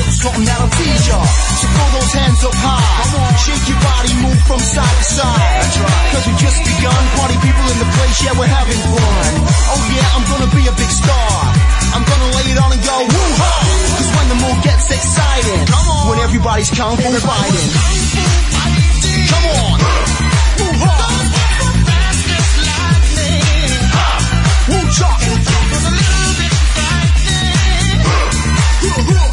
I got a little something that'll tease ya. So throw those hands up high. Shake your body, move from side to side. Cause we just begun. Party people in the place, yeah, we're having fun. Oh yeah, I'm gonna be a big star. I'm gonna lay it on and go woo-ha. Cause when the mood gets exciting, when everybody's kung fu fighting. Come on. Woo-ha. Woo-cha. Sing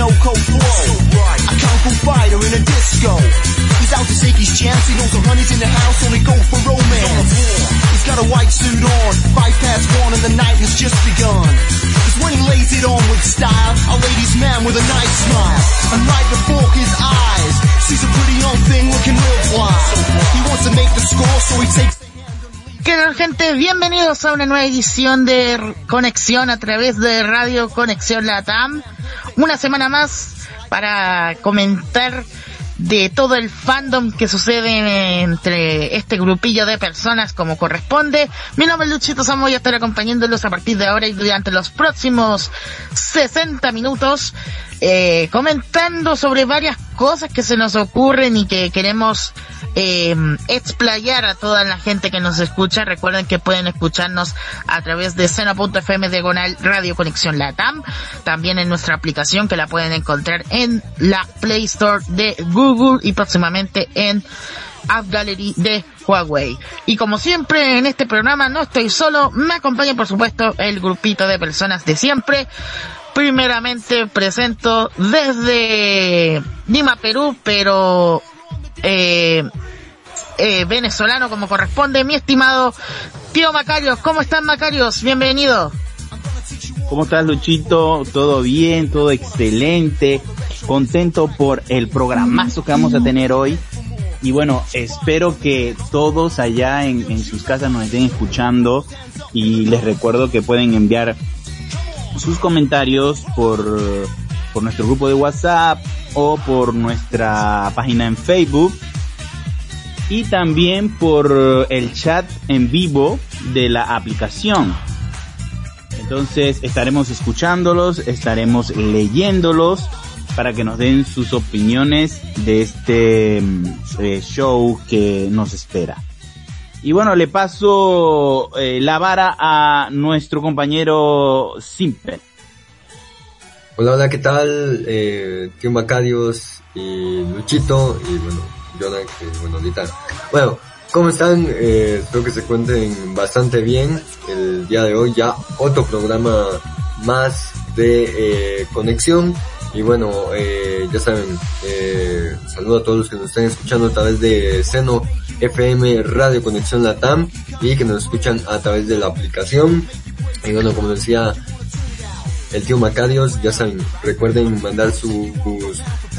no cold flow. A kung fu fighter in a disco. He's out to take his chance. He knows the honey's in the house, only go for romance. He's got a white suit on, five past one, and the night has just begun. Cause when he lays it on with style, a ladies' man with a nice smile. And right before his eyes, sees a pretty young thing looking real fly. He wants to make the score, so he takes. ¿Qué tal gente? Bienvenidos a una nueva edición de Conexión a través de Radio Conexión Latam. Una semana más para comentar de todo el fandom que sucede entre este grupillo de personas como corresponde. Mi nombre es Luchito Samo y estaré acompañándolos a partir de ahora y durante los próximos 60 minutos eh, comentando sobre varias cosas que se nos ocurren y que queremos eh, explayar a toda la gente que nos escucha. Recuerden que pueden escucharnos a través de seno.fm diagonal Radio Conexión Latam. También en nuestra aplicación que la pueden encontrar en la Play Store de Google y próximamente en App Gallery de Huawei. Y como siempre en este programa no estoy solo, me acompaña por supuesto el grupito de personas de siempre. Primeramente presento desde Lima, Perú, pero eh, eh, venezolano como corresponde, mi estimado tío Macarios. ¿Cómo están Macarios? Bienvenido. ¿Cómo estás, Luchito? ¿Todo bien? ¿Todo excelente? Contento por el programazo que vamos a tener hoy. Y bueno, espero que todos allá en, en sus casas nos estén escuchando. Y les recuerdo que pueden enviar sus comentarios por, por nuestro grupo de WhatsApp o por nuestra página en Facebook. Y también por el chat en vivo de la aplicación. Entonces estaremos escuchándolos, estaremos leyéndolos para que nos den sus opiniones de este mm, eh, show que nos espera. Y bueno, le paso eh, la vara a nuestro compañero Simple. Hola, hola, ¿qué tal? Eh, Macarios y Luchito y bueno, Jonah, que bueno, ahorita. Bueno, ¿cómo están? Eh, espero que se cuenten bastante bien el día de hoy. Ya otro programa más de eh, conexión. Y bueno, eh, ya saben, eh, saludo a todos los que nos están escuchando a través de Seno FM Radio Conexión Latam y que nos escuchan a través de la aplicación. Y bueno, como decía el tío Macarios, ya saben, recuerden mandar sus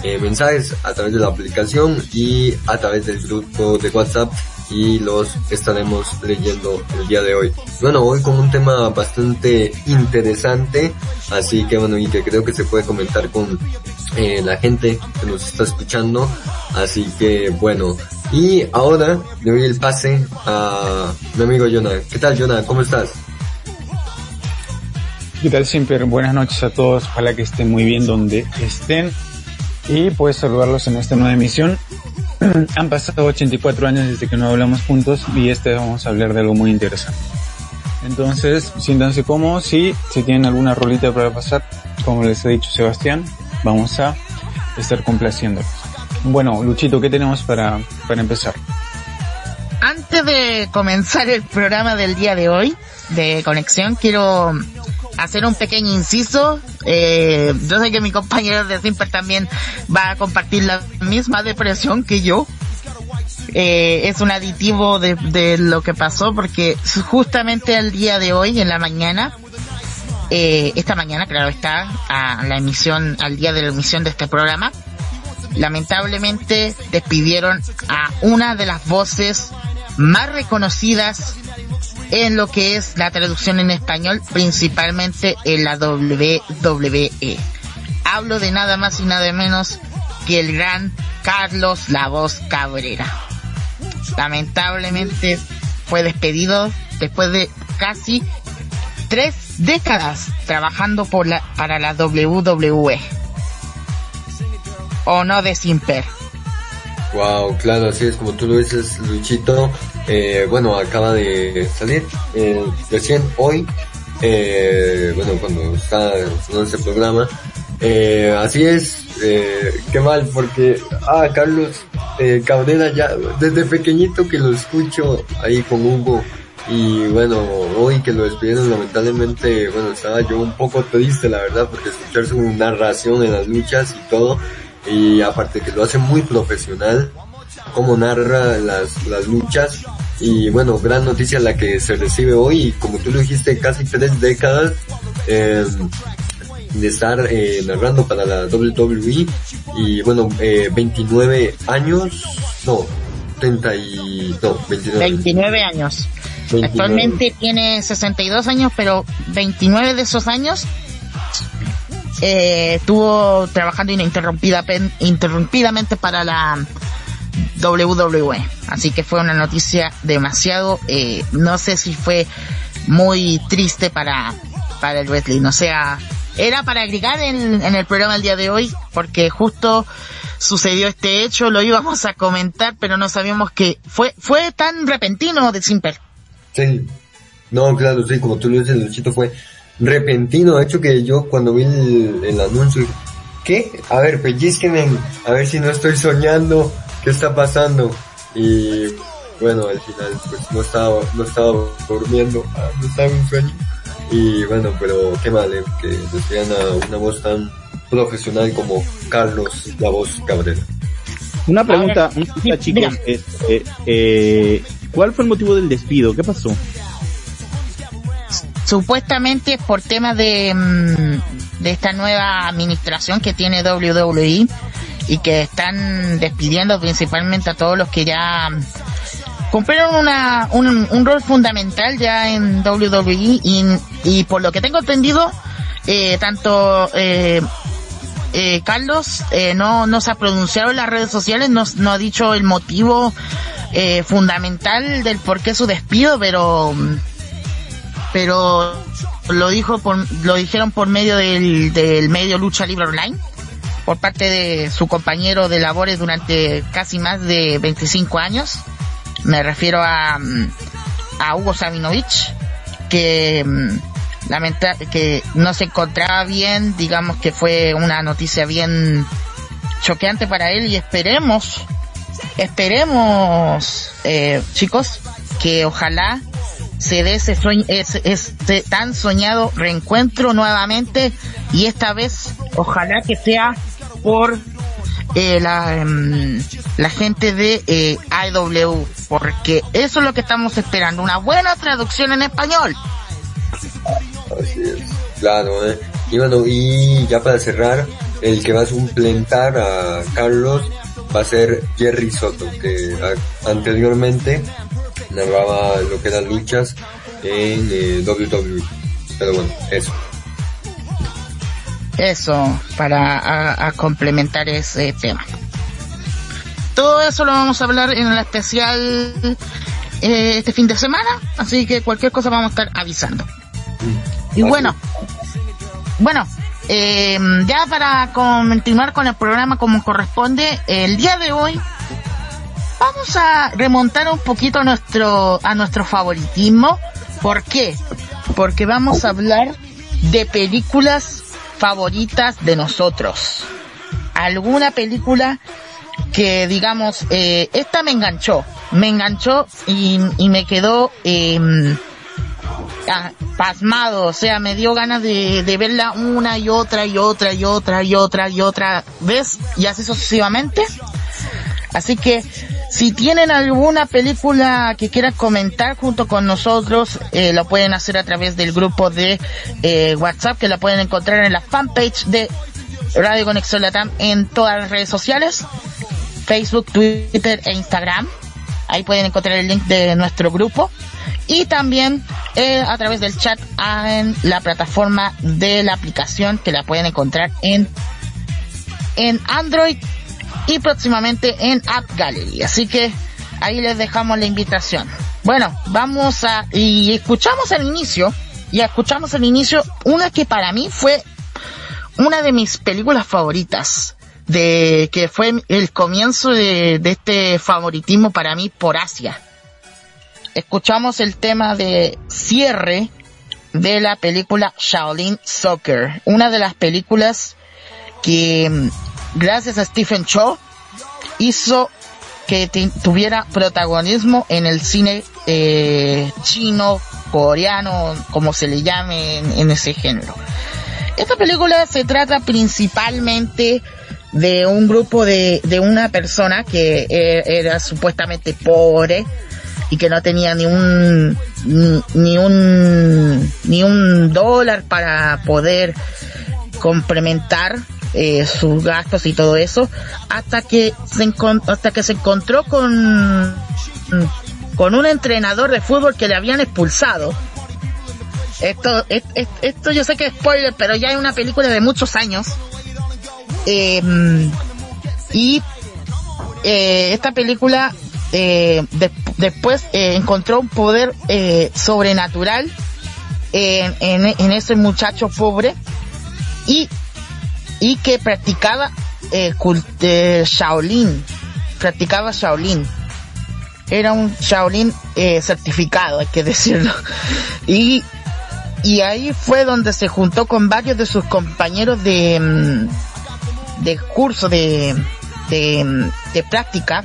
eh, mensajes a través de la aplicación y a través del grupo de WhatsApp y los estaremos leyendo el día de hoy. Bueno, hoy con un tema bastante interesante, así que bueno, y que creo que se puede comentar con eh, la gente que nos está escuchando, así que bueno, y ahora le doy el pase a mi amigo Jonah. ¿Qué tal Jonah? ¿Cómo estás? ¿Qué tal siempre? Buenas noches a todos, ojalá que estén muy bien donde estén y pues saludarlos en esta nueva emisión. Han pasado 84 años desde que no hablamos juntos y este vamos a hablar de algo muy interesante. Entonces, siéntanse cómodos y si tienen alguna rolita para pasar, como les ha dicho Sebastián, vamos a estar complaciéndolos. Bueno, Luchito, ¿qué tenemos para, para empezar? Antes de comenzar el programa del día de hoy de conexión, quiero hacer un pequeño inciso. Eh, yo sé que mi compañero de Simper también va a compartir la misma depresión que yo. Eh, es un aditivo de, lo que pasó porque justamente el día de hoy, en la mañana, eh, esta mañana, claro está, la emisión, al día de la emisión de este programa, lamentablemente despidieron a una de las voces más reconocidas en lo que es la traducción en español, principalmente en la WWE. Hablo de nada más y nada menos que el gran Carlos La Voz Cabrera. Lamentablemente fue despedido después de casi tres décadas trabajando para la WWE. O no de Simper. Wow, claro, así es como tú lo dices, Luchito. Eh, bueno, acaba de salir eh, recién hoy. Eh, bueno, cuando está en este programa. Eh, así es, eh, qué mal, porque, ah, Carlos eh, Cabrera ya, desde pequeñito que lo escucho ahí con Hugo. Y bueno, hoy que lo despidieron lamentablemente, bueno, estaba yo un poco triste la verdad, porque escuchar su narración en las luchas y todo, y aparte que lo hace muy profesional, cómo narra las, las luchas, y bueno, gran noticia la que se recibe hoy, y como tú lo dijiste, casi tres décadas, eh, de estar eh, narrando para la WWE, y bueno, eh, 29 años, no, 30 y, no, 29. 29 años. 29. Actualmente tiene 62 años, pero 29 de esos años eh, estuvo trabajando ininterrumpida, pen- interrumpidamente para la WWE. Así que fue una noticia demasiado, eh, no sé si fue muy triste para, para el wrestling. O sea, era para agregar en, en el programa el día de hoy, porque justo sucedió este hecho, lo íbamos a comentar, pero no sabíamos que fue, fue tan repentino de Simper. Sí. No, claro, sí, como tú lo dices, Luchito fue repentino. De hecho que yo cuando vi el, el anuncio, ¿qué? A ver, pellizquenme, a ver si no estoy soñando, ¿qué está pasando? Y bueno, al final pues no estaba, no estaba durmiendo, ah, no estaba en sueño. Y bueno, pero qué mal, eh, que despidan a una voz tan profesional como Carlos, la voz Cabrera. Una pregunta, una pregunta, chicos. diga. este, eh, ¿Cuál fue el motivo del despido? ¿Qué pasó? supuestamente por temas de, mm, de esta nueva administración que tiene WWE y que están despidiendo principalmente a todos los que ya mm, cumplieron una, un, un rol fundamental ya en WWE y, y por lo que tengo entendido, eh, tanto eh, eh, Carlos eh, no, no se ha pronunciado en las redes sociales, no, no ha dicho el motivo eh, fundamental del por qué su despido, pero mm, pero lo dijo por, lo dijeron por medio del, del medio Lucha Libre Online por parte de su compañero de labores durante casi más de 25 años. Me refiero a, mm, a Hugo Sabinovich, que mm, lamenta que no se encontraba bien, digamos que fue una noticia bien choqueante para él y esperemos, esperemos, eh, chicos, que ojalá se dé ese sueño, ese, ese tan soñado reencuentro nuevamente y esta vez ojalá que sea por eh, la, em, la gente de eh, IW porque eso es lo que estamos esperando una buena traducción en español Así es, claro, ¿eh? Y bueno, y ya para cerrar, el que va a suplentar a Carlos va a ser Jerry Soto, que anteriormente narraba lo que eran luchas en eh, WWE. Pero bueno, eso. Eso para a, a complementar ese tema. Todo eso lo vamos a hablar en el especial eh, este fin de semana así que cualquier cosa vamos a estar avisando. Y Así bueno bueno eh, ya para continuar con el programa como corresponde el día de hoy vamos a remontar un poquito a nuestro a nuestro favoritismo. ¿por qué? porque vamos a hablar de películas favoritas de nosotros alguna película que digamos eh, esta me enganchó me enganchó y, y me quedó eh, ah, pasmado, o sea, me dio ganas de, de verla una y otra y otra y otra y otra y otra vez y así sucesivamente. Así que si tienen alguna película que quieran comentar junto con nosotros, eh, lo pueden hacer a través del grupo de eh, WhatsApp que la pueden encontrar en la fanpage de Radio Conexión Latam en todas las redes sociales, Facebook, Twitter e Instagram. Ahí pueden encontrar el link de nuestro grupo. Y también eh, a través del chat en la plataforma de la aplicación que la pueden encontrar en, en Android y próximamente en App Gallery. Así que ahí les dejamos la invitación. Bueno, vamos a, y escuchamos al inicio, y escuchamos al inicio una que para mí fue una de mis películas favoritas, de que fue el comienzo de, este favoritismo para mí por Asia. Escuchamos el tema de cierre de la película Shaolin Soccer, una de las películas que gracias a Stephen Chow hizo que tuviera protagonismo en el cine eh, chino, coreano, como se le llame en, ese género. Esta película se trata principalmente de un grupo de, de una persona que eh, era supuestamente pobre y que no tenía ni un ni un ni un dólar para poder complementar eh, sus gastos y todo eso hasta que se hasta que se encontró con con un entrenador de fútbol que le habían expulsado. Esto es- es- esto yo sé que es spoiler pero ya es una película de muchos años. Em, y eh, esta película eh, de- después eh, encontró un poder eh, sobrenatural en, en- en ese muchacho pobre. Y y que practicaba eh, eh, Shaolin practicaba Shaolin. Era un Shaolin eh, certificado hay que decirlo. Y y ahí fue donde se juntó con varios de sus compañeros de mm, de curso de, de, de práctica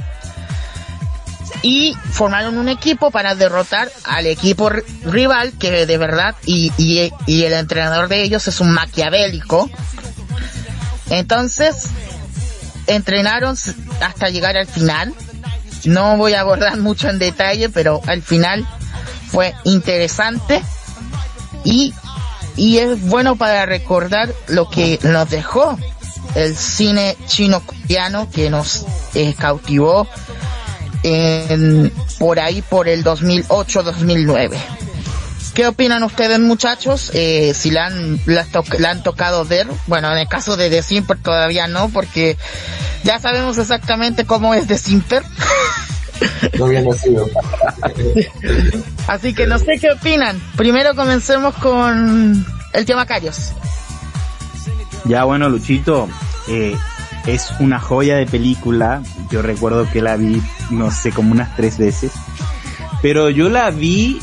y formaron un equipo para derrotar al equipo ri- rival que de verdad y, y el entrenador de ellos es un maquiavélico entonces entrenaron hasta llegar al final no voy a abordar mucho en detalle pero al final fue interesante y y es bueno para recordar lo que nos dejó el cine chino coreano que nos eh, cautivó en, por ahí por el 2008-2009. ¿Qué opinan ustedes muchachos? Eh, si la han, la, to- la han tocado ver, bueno en el caso de The Simper todavía no porque ya sabemos exactamente cómo es The Simper. No había nacido. Así que no sé qué opinan. Primero comencemos con el tema Carios. Ya bueno, Luchito, eh, es una joya de película. Yo recuerdo que la vi, no sé, como unas tres veces. Pero yo la vi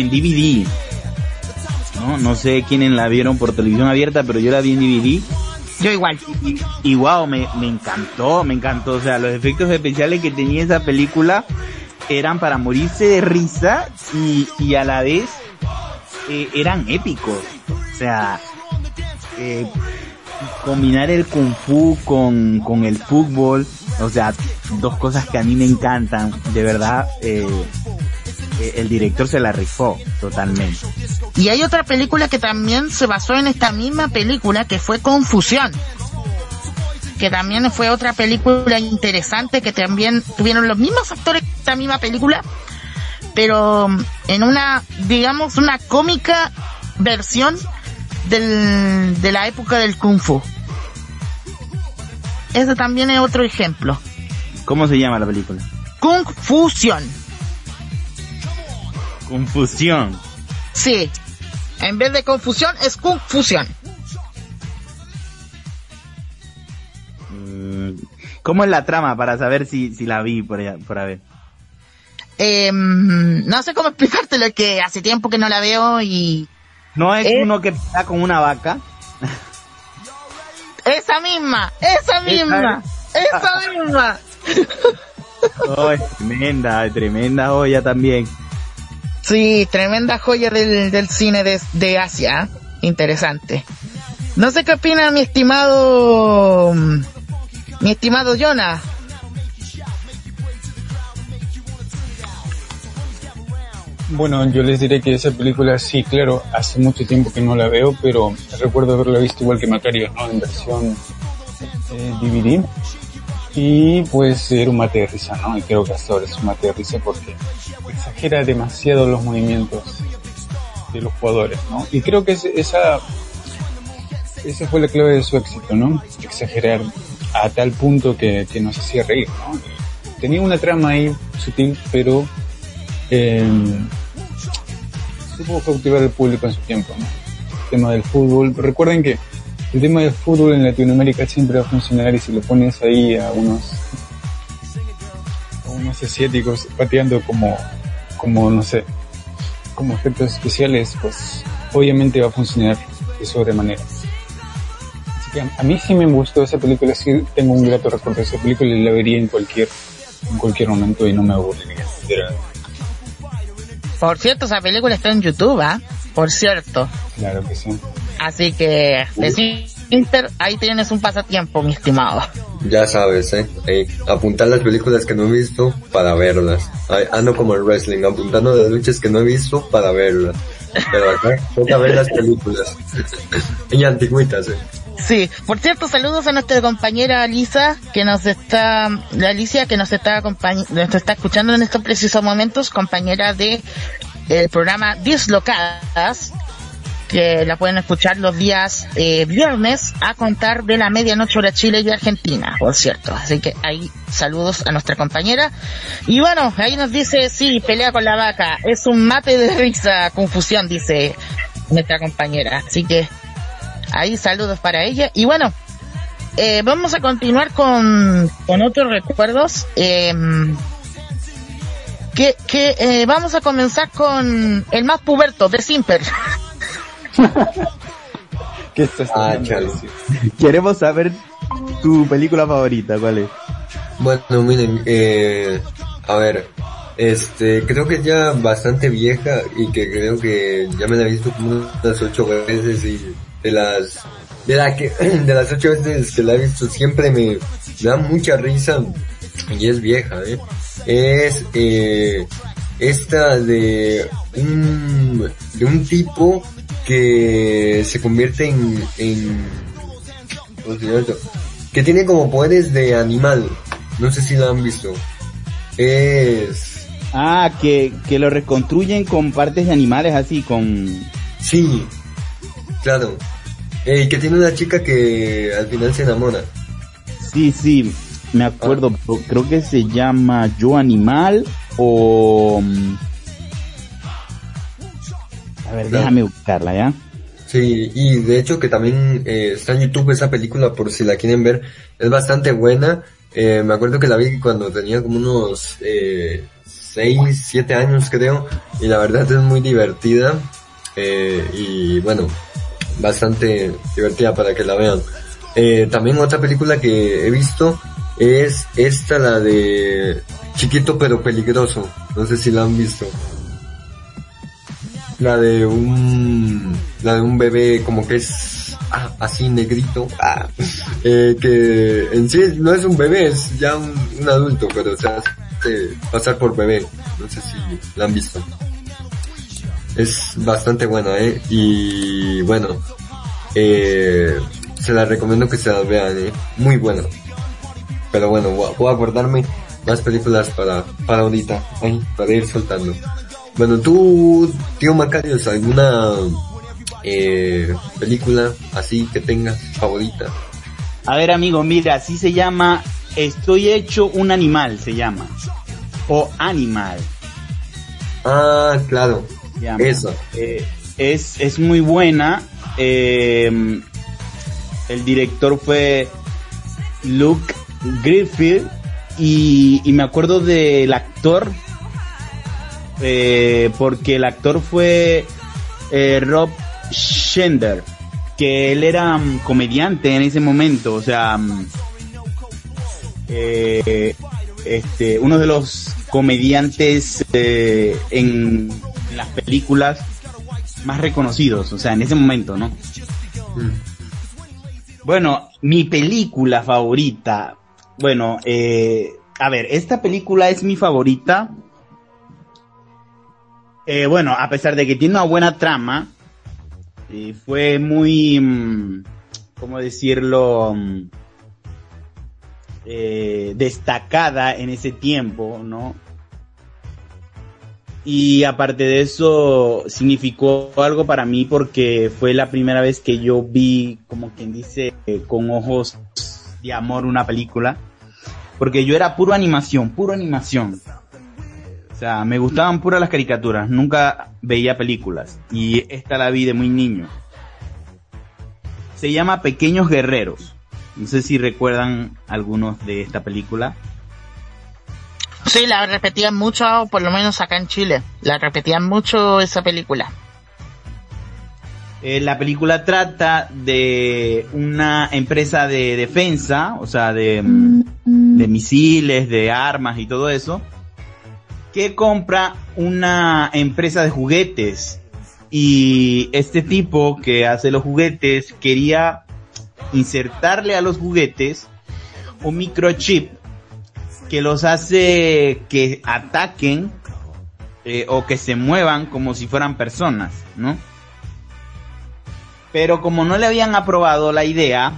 en DVD. No, no sé quiénes la vieron por televisión abierta, pero yo la vi en DVD. Yo igual. Y, y wow, me, me encantó, me encantó. O sea, los efectos especiales que tenía esa película eran para morirse de risa y, y a la vez eh, eran épicos. O sea, eh, combinar el kung fu con, con el fútbol, o sea, dos cosas que a mí me encantan, de verdad, eh, eh, el director se la rifó totalmente. Y hay otra película que también se basó en esta misma película que fue Confusión. Que también fue otra película interesante que también tuvieron los mismos actores que esta misma película, pero en una, digamos, una cómica versión del, de la época del Kung Fu. Ese también es otro ejemplo. ¿Cómo se llama la película? Kung. Confusión. Sí. En vez de confusión es Kung Fusión. Mm, ¿Cómo es la trama para saber si, si la vi por, allá- por a ver? Em, no sé cómo explicártelo, que hace tiempo que no la veo y No es Eh. uno que está con una vaca. esa misma, esa misma, esa misma. Oh, es tremenda, tremenda olla también. Sí, tremenda joya del, del cine de, de Asia. Interesante. No sé qué opina mi estimado, mi estimado Jonah. Bueno, yo les diré que esa película sí, claro, hace mucho tiempo que no la veo, pero recuerdo haberla visto igual que Macario, ¿no? En versión eh, DVD. Y pues era un risa, ¿no? Y creo que hasta ahora es un risa porque exagera demasiado los movimientos de los jugadores, ¿no? Y creo que esa, esa fue la clave de su éxito, ¿no? Exagerar a tal punto que, que nos hacía reír, ¿no? Tenía una trama ahí sutil, pero eh, supo cautivar al público en su tiempo, ¿no? El tema del fútbol. Recuerden que el tema del fútbol en Latinoamérica siempre va a funcionar y si le pones ahí a unos a unos asiáticos pateando como como no sé como efectos especiales pues obviamente va a funcionar de sobremanera así que a, mí sí me gustó esa película sí tengo un grato recuerdo de esa película y la vería en cualquier en cualquier momento y no me aburriría. Por cierto, esa película está en YouTube, ¿ah? Por cierto. claro que sí Así que, de Inter, ahí tienes un pasatiempo, mi estimado. Ya sabes, eh. Ey, apuntar las películas que no he visto para verlas. Ay, ando como el wrestling, apuntando las luchas que no he visto para verlas. Pero acá toca ver las películas. y antigüitas, eh. Sí, por cierto, saludos a nuestra compañera Lisa, que nos está, la Alicia, que nos está nos está escuchando en estos precisos momentos, compañera de el programa Dislocadas, la pueden escuchar los días eh, viernes a contar de la medianoche hora Chile y Argentina, por cierto. Así que ahí saludos a nuestra compañera. Y bueno, ahí nos dice, sí, pelea con la vaca, es un mate de risa, confusión, dice nuestra compañera. Así que ahí saludos para ella. Y bueno, eh, vamos a continuar con, con otros recuerdos. Eh, que que eh, vamos a comenzar con el más puberto de Simper. ¿Qué estás Ah? Queremos saber tu película favorita, ¿cuál es? Bueno, miren, eh, a ver, este, creo que es ya bastante vieja y que creo que ya me la he visto como unas ocho veces y de las, de la que, de las ocho veces que la he visto siempre me, me da mucha risa y es vieja, eh. Es, eh, esta de un, de un tipo que se convierte en, en, ¿cómo se llama esto? que tiene como poderes de animal. No sé si la han visto. Es... Ah, que, que lo reconstruyen con partes de animales así, con... Sí, claro. Eh, que tiene una chica que al final se enamora. Sí, sí, me acuerdo, pero creo que se llama Yo Animal o... mm, A ver, Claro. déjame buscarla, ¿ya? Sí, y de hecho que también eh, está en YouTube esa película por si la quieren ver. Es bastante buena. Eh, me acuerdo que la vi cuando tenía como unos eh, 6, 7 años creo. Y la verdad es muy divertida. Eh, y bueno, bastante divertida para que la vean. Eh, también otra película que he visto es esta, la de Chiquito pero peligroso. No sé si la han visto. La de un, la de un bebé como que es ah, así negrito, ah, eh, que en sí no es un bebé, es ya un, adulto, pero se hace pasar por bebé. No sé si la han visto. Es bastante buena, eh, y bueno, eh, se la recomiendo que se las vean, eh, muy buena. Pero bueno, voy a, acordarme más películas para, para ahorita, ay, para ir soltando. Bueno, tú, tío Macarios, ¿alguna eh, película así que tengas favorita? A ver, amigo, mira, así se llama Estoy hecho un animal, se llama. O Animal. Ah, claro. Esa. Eh, es, es muy buena. eh, el director fue Luke Griffith y, y me acuerdo del actor eh, porque el actor fue eh, Rob Schneider que él era mm, comediante en ese momento, o sea, mm, eh, este, uno de los comediantes eh, en en las películas más reconocidos, o sea, en ese momento, ¿no? Bueno, mi película favorita, bueno, eh, a ver, esta película es mi favorita. Eh, bueno, a pesar de que tiene una buena trama, fue muy, mm, ¿cómo decirlo? Mm, eh, destacada en ese tiempo, ¿no? Y aparte de eso, significó algo para mí porque fue la primera vez que yo vi, como quien dice, eh, con ojos de amor una película. Porque yo era puro animación, puro animación. O sea, me gustaban puras las caricaturas, nunca veía películas. Y esta la vi de muy niño. Se llama Pequeños Guerreros. No sé si recuerdan algunos de esta película. Sí, la repetían mucho, por lo menos acá en Chile. La repetían mucho esa película. Eh, la película trata de una empresa de defensa, o sea, de, mm, de misiles, de armas y todo eso, que compra una empresa de juguetes. Y este tipo que hace los juguetes quería insertarle a los juguetes un microchip que los hace que ataquen eh, o que se muevan como si fueran personas, ¿no? Pero como no le habían aprobado la idea,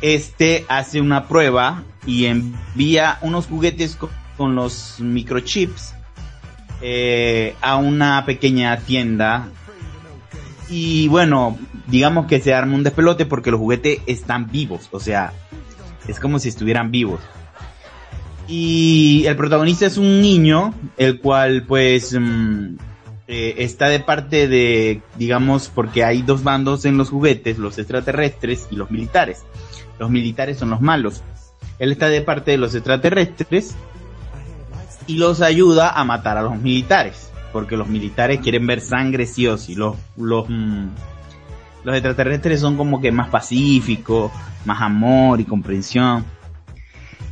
este hace una prueba y envía unos juguetes co- con los microchips eh, a una pequeña tienda y bueno, digamos que se arma un despelote porque los juguetes están vivos, o sea, es como si estuvieran vivos. Y el protagonista es un niño, el cual pues mm, eh, está de parte de, digamos, porque hay dos bandos en los juguetes, los extraterrestres y los militares. Los militares son los malos. Él está de parte de los extraterrestres y los ayuda a matar a los militares, porque los militares quieren ver sangre sí o sí. Los, los, mm, los extraterrestres son como que más pacíficos, más amor y comprensión.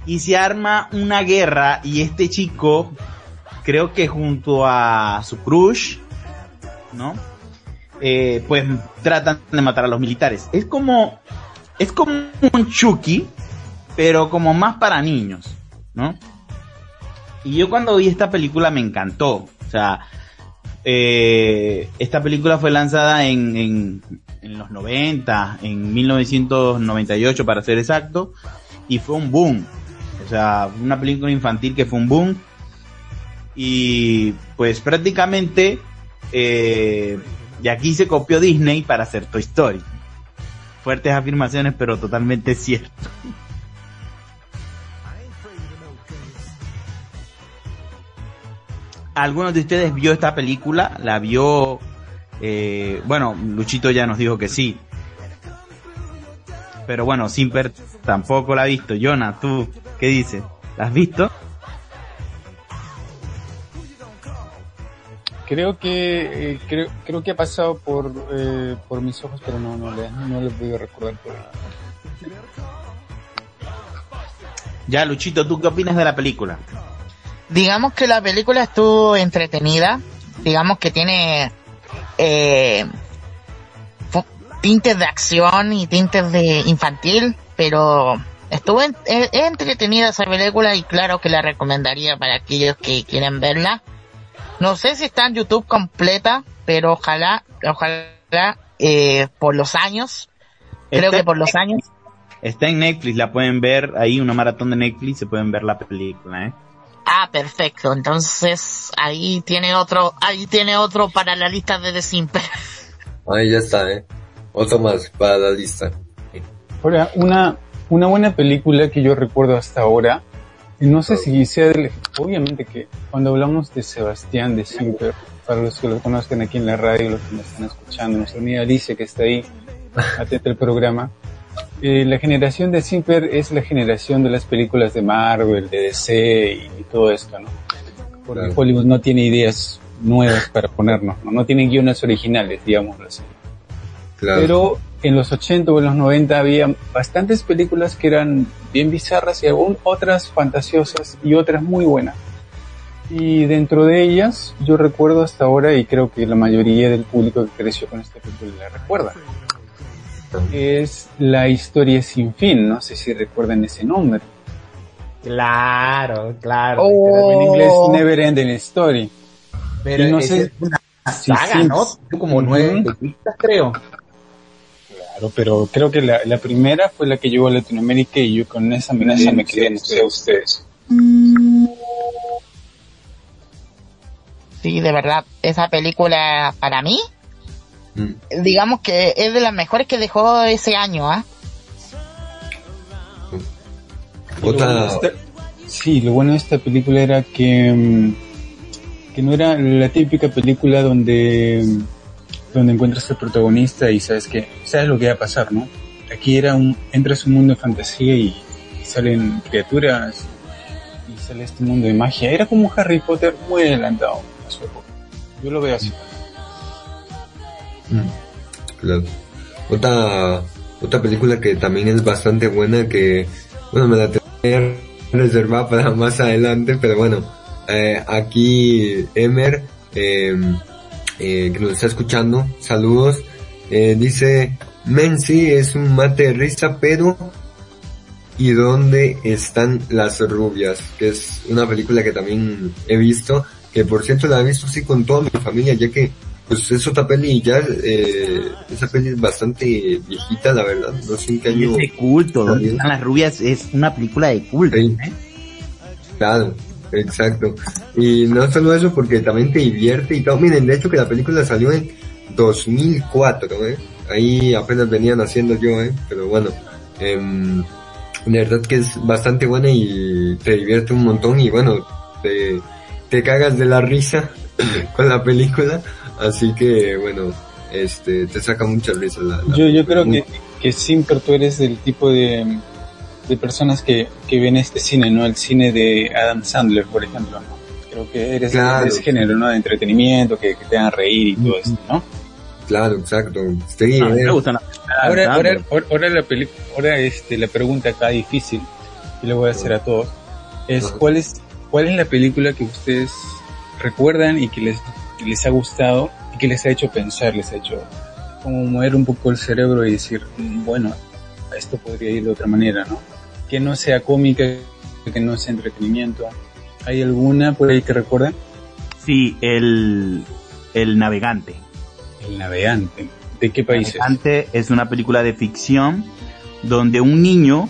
Y se arma una guerra y este chico, creo que junto a su crush, ¿no? Eh, pues tratan de matar a los militares. Es como, es como un Chucky, pero como más para niños, ¿no? Y yo cuando vi esta película me encantó. O sea, eh, esta película fue lanzada en, en, en los 90, en 1998 para ser exacto, y fue un boom. O sea, una película infantil que fue un boom. Y pues prácticamente eh, de aquí se copió Disney para hacer Toy Story. Fuertes afirmaciones, pero totalmente cierto. ¿Algunos de ustedes vio esta película? ¿La vio? eh, bueno, Luchito ya nos dijo que sí. Pero bueno, Simper tampoco la ha visto. Jonah, ¿tú qué dices? ¿La has visto? Creo que eh, creo, creo que ha pasado por eh, por mis ojos, pero no no le no le he podido recordar. Por... Ya, Luchito, ¿tú qué opinas de la película? Digamos que la película estuvo entretenida. Digamos que tiene eh, tintes de acción y tintes de infantil, pero estuvo en- entretenida esa película y claro que la recomendaría para aquellos que quieren verla. No sé si está en YouTube completa, pero ojalá, ojalá eh, por los años, creo Está- que por los años, Está en Netflix, la pueden ver ahí, una maratón de Netflix, se pueden ver la película, ¿eh? Ah, perfecto. Entonces ahí tiene otro, ahí tiene otro para la lista de The Simper. Ahí ya está, eh. Otro más para la lista. Ahora, una, una buena película que yo recuerdo hasta ahora, no sé si sea del, obviamente que cuando hablamos de Sebastián de Simper, para los que lo conozcan aquí en la radio, los que me están escuchando, nuestra amiga Alicia que está ahí, atenta al programa, eh, la generación de Simper es la generación de las películas de Marvel, de DC y, y todo esto, ¿no? Porque. Hollywood no tiene ideas nuevas para ponernos, ¿no? No tiene guiones originales, digámoslo así. Claro. Pero en los 80 o en los 90 había bastantes películas que eran bien bizarras y aún otras fantasiosas y otras muy buenas. Y dentro de ellas, yo recuerdo hasta ahora, y creo que la mayoría del público que creció con esta película la recuerda, es La historia sin fin, no sé si recuerdan ese nombre. Claro, claro. Oh. En inglés Never Ending Story. Pero y no sé- es una Sí, saga, sí. ¿no? Como nueve películas, creo. Claro, pero creo que la, la primera fue la que llegó a Latinoamérica y yo con esa me, esa me quedé, no sé ustedes. Sí, de verdad, esa película para mí, Mm. digamos que es de las mejores que dejó ese año, ¿ah? Bueno esta- sí, lo bueno de esta película era que, mm, que no era la típica película donde, donde encuentras al protagonista y sabes que sabes lo que va a pasar, ¿no? Aquí era un, entras un mundo de fantasía y, salen criaturas y sale este mundo de magia. Era como Harry Potter muy adelantado a su época. Yo lo veo así. Claro. Otra, otra película que también es bastante buena que, bueno, me la tenía reservada para más adelante, pero bueno, eh, aquí Emer, eh, eh, que nos está escuchando, saludos, eh, dice, Menzi es un mate de risa, pero ¿y dónde están las rubias? Que es una película que también he visto, que por cierto la he visto sí con toda mi familia, ya que pues es otra peli ya, eh, esa peli es bastante viejita, la verdad, no sé en qué año. es de culto, salió. están las rubias, es una película de culto. Sí. ¿eh? Claro, exacto. Y no solo eso, porque también te divierte y todo. Miren, de hecho que la película salió en 2004, ¿eh? Ahí apenas venían haciendo yo, ¿eh? Pero bueno, em, de verdad que es bastante buena y te divierte un montón y bueno, te, te cagas de la risa con la película. Así que bueno, este, te saca mucha risa la, la Yo, yo creo muy- que, que Simper tú eres del tipo de, de personas que, que ven este cine, ¿no? El cine de Adam Sandler, por ejemplo. ¿no? Creo que eres Claro. de ese género, ¿no? De entretenimiento, que, que te hagan reír y todo esto, ¿no? Claro, exacto. Sí, mí eh, me gustan Ahora, ahora, ahora, la peli- ahora este, la pregunta acá difícil, y le voy a hacer a todos, es cuál es, cuál es la película que ustedes recuerdan y que les, que les ha gustado y que les ha hecho pensar, les ha hecho como mover un poco el cerebro y decir, "Mm, bueno, esto podría ir de otra manera, ¿no? Que no sea cómica, que no sea entretenimiento. ¿Hay alguna por ahí que recuerden? Sí, el, el navegante. El navegante. ¿De qué países? Navegante es una película de ficción donde un niño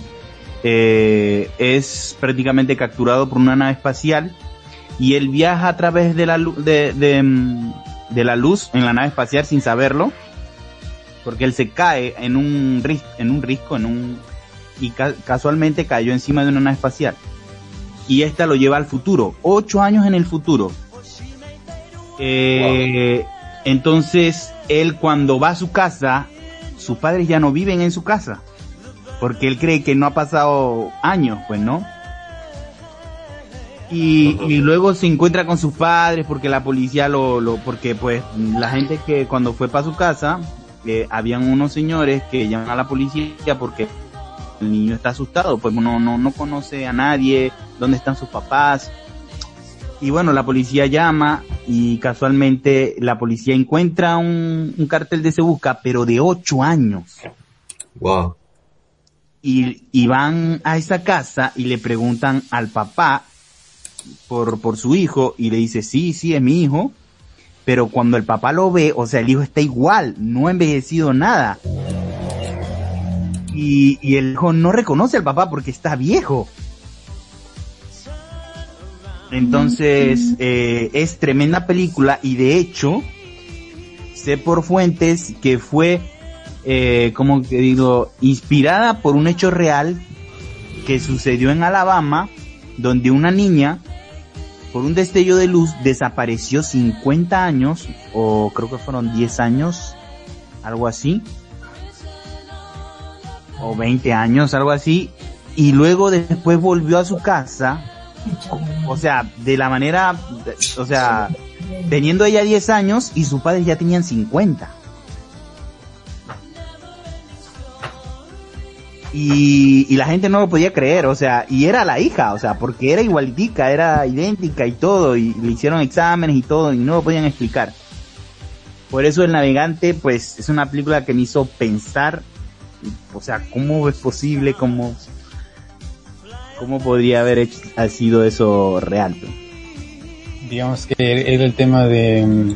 eh, es prácticamente capturado por una nave espacial y él viaja a través de la, de, de, mm, de la luz en la nave espacial sin saberlo porque él se cae en un en un risco en un y ca- casualmente cayó encima de una nave espacial. Y esta lo lleva al futuro ocho años en el futuro. Eh, entonces él cuando va a su casa sus padres ya no viven en su casa porque él cree que no ha pasado años pues no y, y luego se encuentra con sus padres porque la policía lo, lo porque pues la gente que cuando fue para su casa eh, habían unos señores que llaman a la policía porque el niño está asustado pues no no no conoce a nadie dónde están sus papás y bueno la policía llama y casualmente la policía encuentra un, un cartel de se busca pero de ocho años wow. y, y van a esa casa y le preguntan al papá por, por su hijo y le dice, sí, sí, es mi hijo, pero cuando el papá lo ve, o sea, el hijo está igual, no ha envejecido nada. Y, y el hijo no reconoce al papá porque está viejo. Entonces, eh, es tremenda película y de hecho, sé por fuentes que fue, eh, como que digo, inspirada por un hecho real que sucedió en Alabama, donde una niña, por un destello de luz, desapareció 50 años, o creo que fueron 10 años, algo así, o 20 años, algo así, y luego después volvió a su casa, o sea, de la manera, o sea, teniendo ella 10 años y sus padres ya tenían 50. y, y la gente no lo podía creer, o sea, y era la hija, o sea, porque era igualitica, era idéntica y todo, y le hicieron exámenes y todo, y no lo podían explicar. Por eso El Navegante, pues, es una película que me hizo pensar, o sea, ¿cómo es posible, cómo, cómo podría haber hecho- ha sido eso real? Digamos que era el tema de, mm,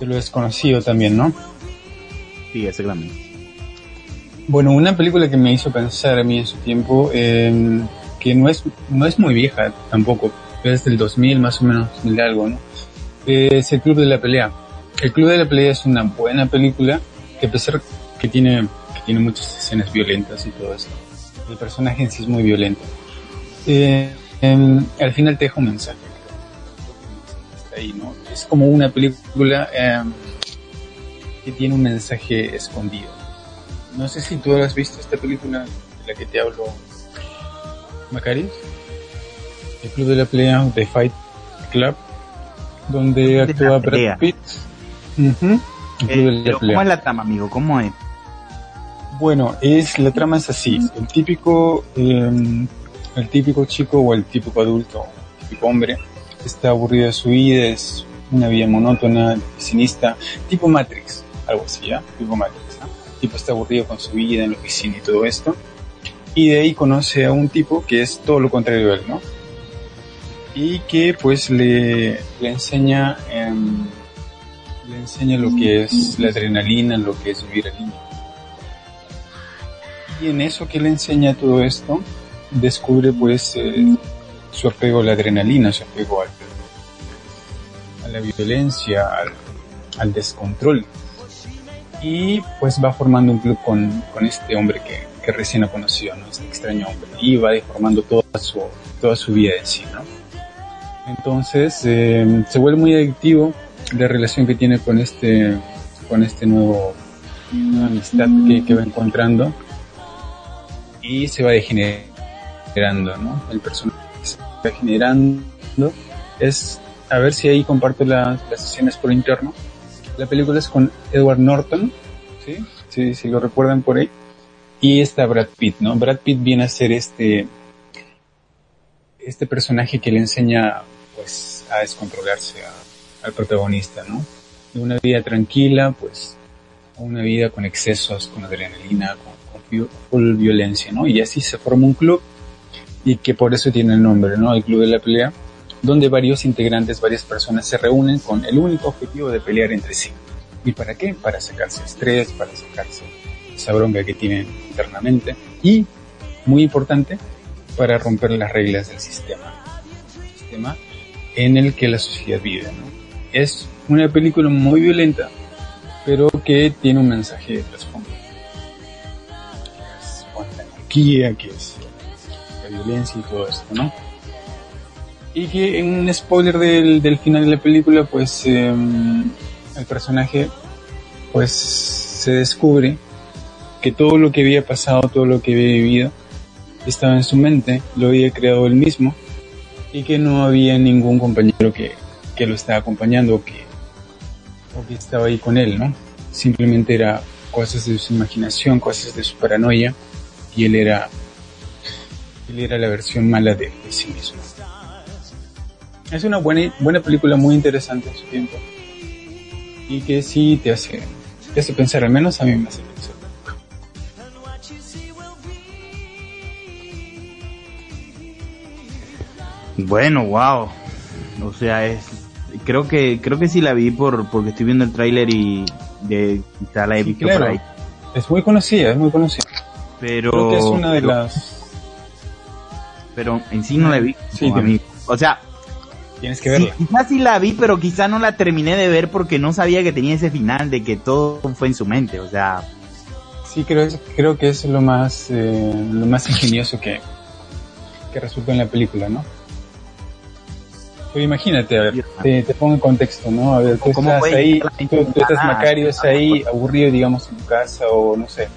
de lo desconocido también, ¿no? Sí, exactamente. Bueno, una película que me hizo pensar a mí en su tiempo, eh, que no es, no es muy vieja tampoco, es del 2000 más o menos, 2000 algo, ¿no? Es El Club de la Pelea. El Club de la Pelea es una buena película que a pesar que tiene, tiene muchas escenas violentas y todo eso, el personaje en sí es muy violento. Eh, em, al final te deja un mensaje. Está ahí, ¿no? Es como una película em, que tiene un mensaje escondido. No sé si tú has visto esta película de la que te hablo, Macarius. El Club de la Pelea, The Fight Club, donde actúa. Brad Pitt. El Club Eh, de la pero Pelea. ¿cómo es la trama, amigo? ¿Cómo es? Bueno, es la trama es así. El típico, eh, el típico chico o el típico adulto, el típico hombre, está aburrido de su vida, es una vida monótona, de oficinista, tipo Matrix, algo así, ¿ya? Tipo Matrix, ¿no? Tipo está aburrido con su vida en la oficina y todo esto. Y de ahí conoce a un tipo que es todo lo contrario a él, ¿no? Y que pues le, le enseña, em, le enseña lo que es la adrenalina, lo que es vivir al. Y en eso que le enseña todo esto, descubre pues eh, su apego a la adrenalina, su apego al- a la violencia, al, al descontrol. Y pues va formando un club con, con este hombre que, que recién ha conocido, ¿no? Este extraño hombre. Y va formando toda su, toda su vida en sí, ¿no? Entonces eh, se vuelve muy adictivo la relación que tiene con este, con este nuevo, amistad que, que va encontrando y se va degenerando, ¿no? El personaje se va degenerando es, a ver si ahí comparto las, las escenas por interno. La película es con Edward Norton, ¿sí? Sí, si lo recuerdan por ahí. Y está Brad Pitt, ¿no? Brad Pitt viene a ser este, este personaje que le enseña, pues, a descontrolarse a- al protagonista, ¿no? De una vida tranquila, pues, a una vida con excesos, con adrenalina, con, full violencia, ¿no? Y así se forma un club y que por eso tiene el nombre, ¿no? El Club de la Pelea, donde varios integrantes, varias personas se reúnen con el único objetivo de pelear entre sí. ¿Y para qué? Para sacarse estrés, para sacarse esa bronca que tienen internamente y, muy importante, para romper las reglas del sistema. Sistema en el que la sociedad vive, ¿no? Es una película muy violenta, pero que tiene un mensaje de trasfondo. Anarquía, que es la violencia y todo esto, ¿no? Y que en un spoiler del, del final de la película, pues em, el personaje pues se descubre que todo lo que había pasado, todo lo que había vivido, estaba en su mente, lo había creado él mismo y que no había ningún compañero que, que lo estaba acompañando o que, o que estaba ahí con él, ¿no? Simplemente era cosas de su imaginación, cosas de su paranoia y él era, él era la versión mala de, de sí mismo. Es una buena, buena película muy interesante en su tiempo y que sí te hace, te hace pensar, al menos a mí me hace pensar. Bueno, wow. O sea, es creo que creo que sí la vi por porque estoy viendo el tráiler y de quizá la he Sí, visto claro. por ahí. Es muy conocida, es muy conocida. Pero Creo que es una de pero, las... pero en sí no la visto, Sí, amigo. O sea, Tienes que sí, verla. quizás sí la vi, pero quizá no la terminé de ver porque no sabía que tenía ese final de que todo fue en su mente, o sea, Sí, creo, creo que es lo más, eh, lo más ingenioso que, que resultó en la película, ¿no? Pero imagínate, a ver, te, te pongo en contexto, ¿no? A ver, tú ¿Cómo estás ahí, tú, tú estás Macario, estás ahí, aburrido, digamos, en tu casa o no sé,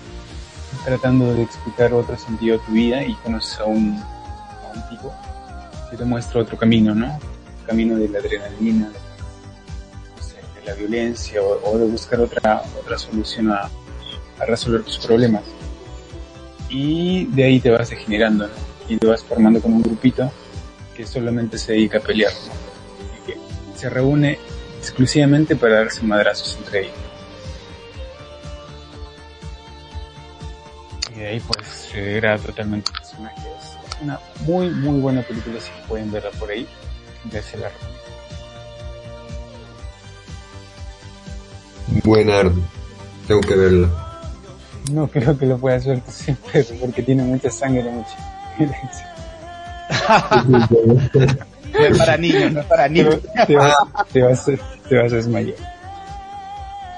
tratando de explicar otro sentido a tu vida y conoces a un, a tipo que te muestra otro camino, ¿no? El camino de la adrenalina, de, la violencia o, de buscar otra, otra solución a, resolver tus problemas. y de ahí te vas degenerando, ¿no? Y te vas formando como un grupito que solamente se dedica a pelear, ¿no? Y que se reúne exclusivamente para darse madrazos entre ellos. Y de ahí pues se degrada totalmente el personaje. Es una muy muy buena película si pueden verla por ahí. Ya se la recomiendo. Buenardo. Tengo que verla. No creo que lo pueda hacer siempre porque tiene mucha sangre, mucha violencia. No es para niños, no es para niños. te, vas, te, vas, a- te vas a desmayar.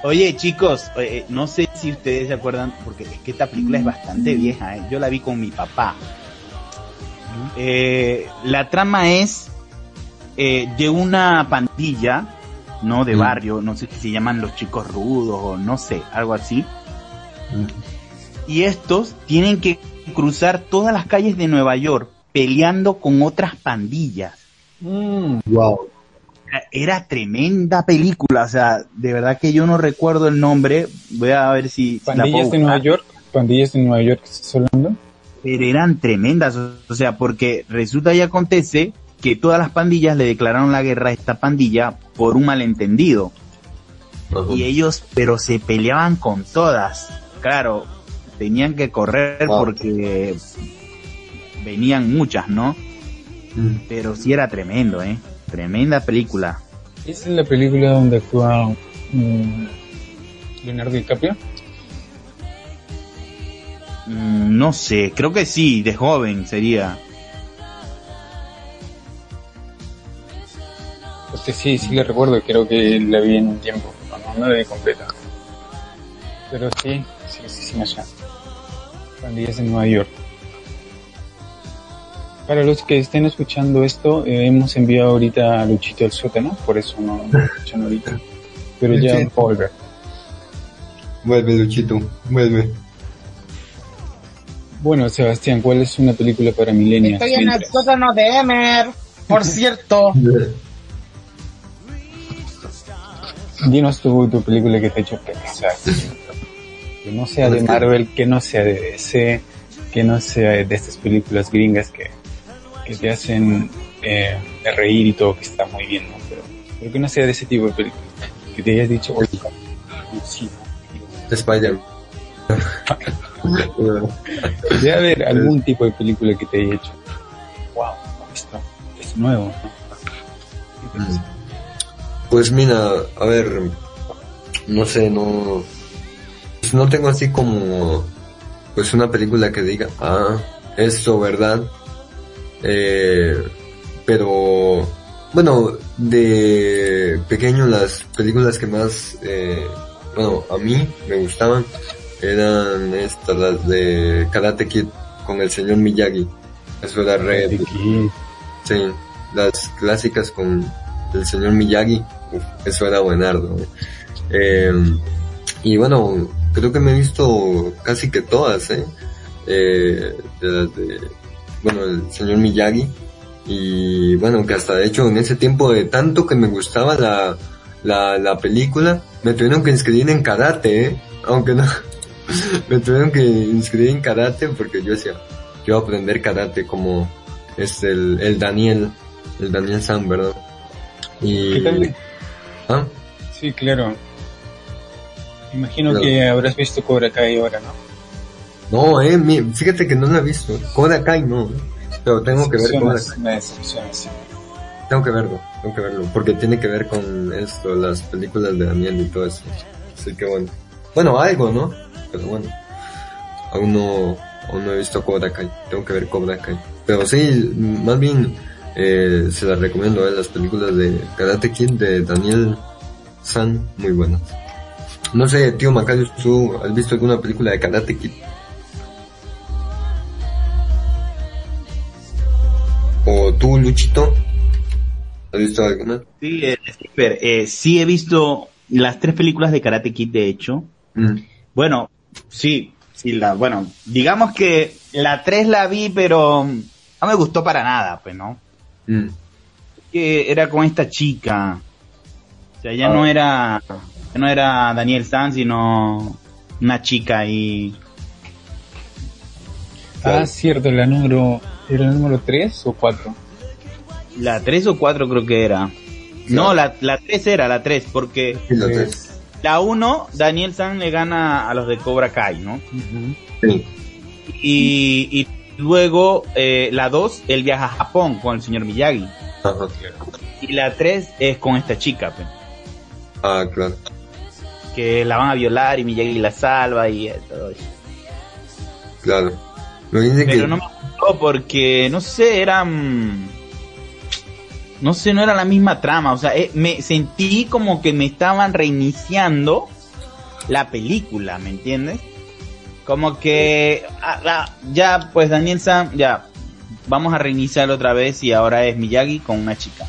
Oye, chicos, eh, no sé si ustedes se acuerdan, porque es que esta película es bastante vieja, ¿eh? yo la vi con mi papá. Eh, la trama es eh, de una pandilla, ¿no? De Mm. barrio, no sé si se llaman los chicos rudos o no sé, algo así. Y estos tienen que cruzar todas las calles de Nueva York peleando con otras pandillas. Wow. Era- Era tremenda película, o sea, de verdad que yo no recuerdo el nombre, voy a ver si... si la puedo Pandillas de Nueva. York, pandillas de Nueva York, ¿estás hablando? pero eran tremendas, o o sea, porque resulta y acontece que todas las pandillas le declararon la guerra a esta pandilla por un malentendido. Ajá. Y ellos, pero se peleaban con todas. Claro, tenían que correr Wow. porque venían muchas, ¿no? Mm. Pero sí era tremendo, ¿eh? Tremenda película. Esa es la película donde actúa mm, Leonardo DiCaprio. Mm, no sé, creo que sí, de joven sería. Porque sí, sí le recuerdo, creo que la vi en un tiempo, no, no la vi completa. Pero sí, sí, sí, sí me suena. Pandillas de Nueva York. Para los que estén escuchando esto, eh, hemos enviado ahorita a Luchito al sótano, por eso no lo escuchan ahorita. Pero ya Sí. volver. Vuelve, Luchito. Vuelve. Bueno, Sebastián, ¿cuál es una película para millennials? Estoy en el sótano de Emer, por cierto. Dinos tu, tu película que te ha hecho pensar. Que no sea de Marvel, que no sea de DC, que no sea de estas películas gringas que, que te hacen eh, reír y todo, que está muy bien, ¿no? Pero, pero que no sea de ese tipo de películas. Que te hayas dicho, oye, sí. Spider. Debe haber algún tipo de película que te haya hecho, wow, esto es nuevo, ¿no? Mm. Pues mira, a ver, no sé, no, pues no tengo así como, pues una película que diga, ah, esto, ¿verdad? Eh, pero, bueno, de pequeño las películas que más, eh, bueno, a mí me gustaban eran estas, las de Karate Kid con el señor Miyagi. Eso era re, Sí, las clásicas con el señor Miyagi, uf, eso era buenardo. Eh, y bueno, creo que me he visto casi que todas, ¿eh? Eh, de las de, bueno, el señor Miyagi. Y bueno, que hasta de hecho en ese tiempo de tanto que me gustaba la, la, la película, me tuvieron que inscribir en karate, ¿eh? Aunque no, me tuvieron que inscribir en karate porque yo decía, yo voy a aprender karate como es el, el Daniel, el Daniel San, ¿verdad? Y, ¿Qué tal? ¿Ah? Sí, claro. Imagino Claro. que habrás visto Cobra Kai ahora, ¿no? No, eh, mi- fíjate que no la he visto. Cobra Kai no, eh. pero tengo que ver. Me sí. Tengo que verlo, tengo que verlo, porque tiene que ver con esto, las películas de Daniel y todo eso. Así que bueno. Bueno, algo, ¿no? Pero bueno. Aún no, aún no he visto Cobra Kai. Tengo que ver Cobra Kai. Pero sí, más bien, eh, se las recomiendo, eh, las películas de Karate Kid de Daniel San, muy buenas. No sé, tío Macario, ¿tú has visto alguna película de Karate Kid? ¿O tú, Luchito? ¿Has visto alguna? Sí, eh, Skipper, eh, sí he visto las tres películas de Karate Kid, de hecho. Mm. Bueno, sí, sí, la, bueno, digamos que la 3 la vi, pero no me gustó para nada, pues, ¿no? Mm. Que era con esta chica. O sea, ya Ah. no era, ya no era Daniel San, sino una chica y Ah, cierto, la número, ¿era el número 3 o 4? La 3 o 4 creo que era. No, la, la 3 era la 3, porque Sí, los tres. la 1, Daniel San le gana a los de Cobra Kai, ¿no? Sí. Y, y luego eh, la 2, él viaja a Japón con el señor Miyagi. Ajá. Y la 3 es con esta chica, pues, Ah, claro. que la van a violar y Miyagi la salva y todo eso. Claro. Que... Pero no me gustó porque, no sé, eran... No sé, no era la misma trama. O sea, eh, me sentí como que me estaban reiniciando la película, ¿me entiendes? Como que ah, ah, ya, pues Daniel San, ya, vamos a reiniciarlo otra vez y ahora es Miyagi con una chica.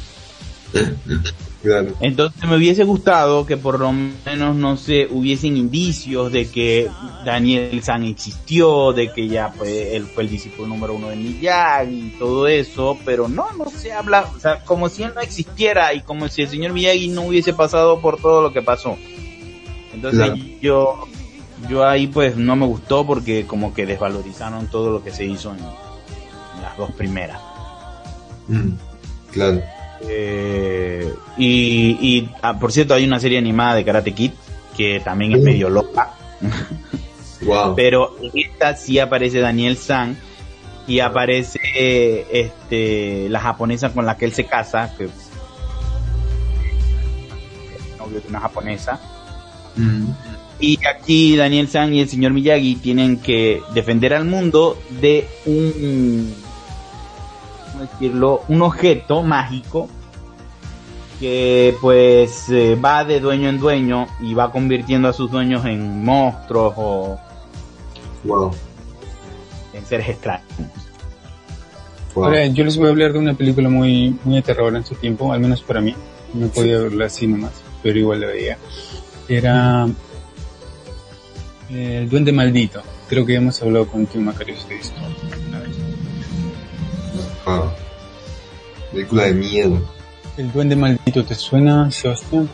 Claro. Entonces me hubiese gustado que por lo menos, no sé, hubiesen indicios de que Daniel San existió, de que ya pues, él fue el discípulo número uno de Miyagi y todo eso, pero no, no se habla, o sea, como si él no existiera y como si el señor Miyagi no hubiese pasado por todo lo que pasó. Entonces Claro. yo, yo ahí pues no me gustó porque como que desvalorizaron todo lo que se hizo en, en las dos primeras. Mm, Claro. Eh, y, y ah, por cierto, hay una serie animada de Karate Kid que también es medio loca, Wow. pero en esta sí aparece Daniel San y aparece este la japonesa con la que él se casa, que novio de una japonesa. Mm, Y aquí Daniel San y el señor Miyagi tienen que defender al mundo de un, ¿cómo decirlo? Un objeto mágico que pues eh, va de dueño en dueño y va convirtiendo a sus dueños en monstruos o Wow. en seres extraños. Wow. Ahora, yo les voy a hablar de una película muy, muy de terror en su tiempo, al menos para mí. No podía verla así nomás, pero igual la veía. Era eh, El Duende Maldito. Creo que ya hemos hablado con Tim Macarius de esto. Wow. Película de miedo. El Duende Maldito, ¿te suena, Sebastián?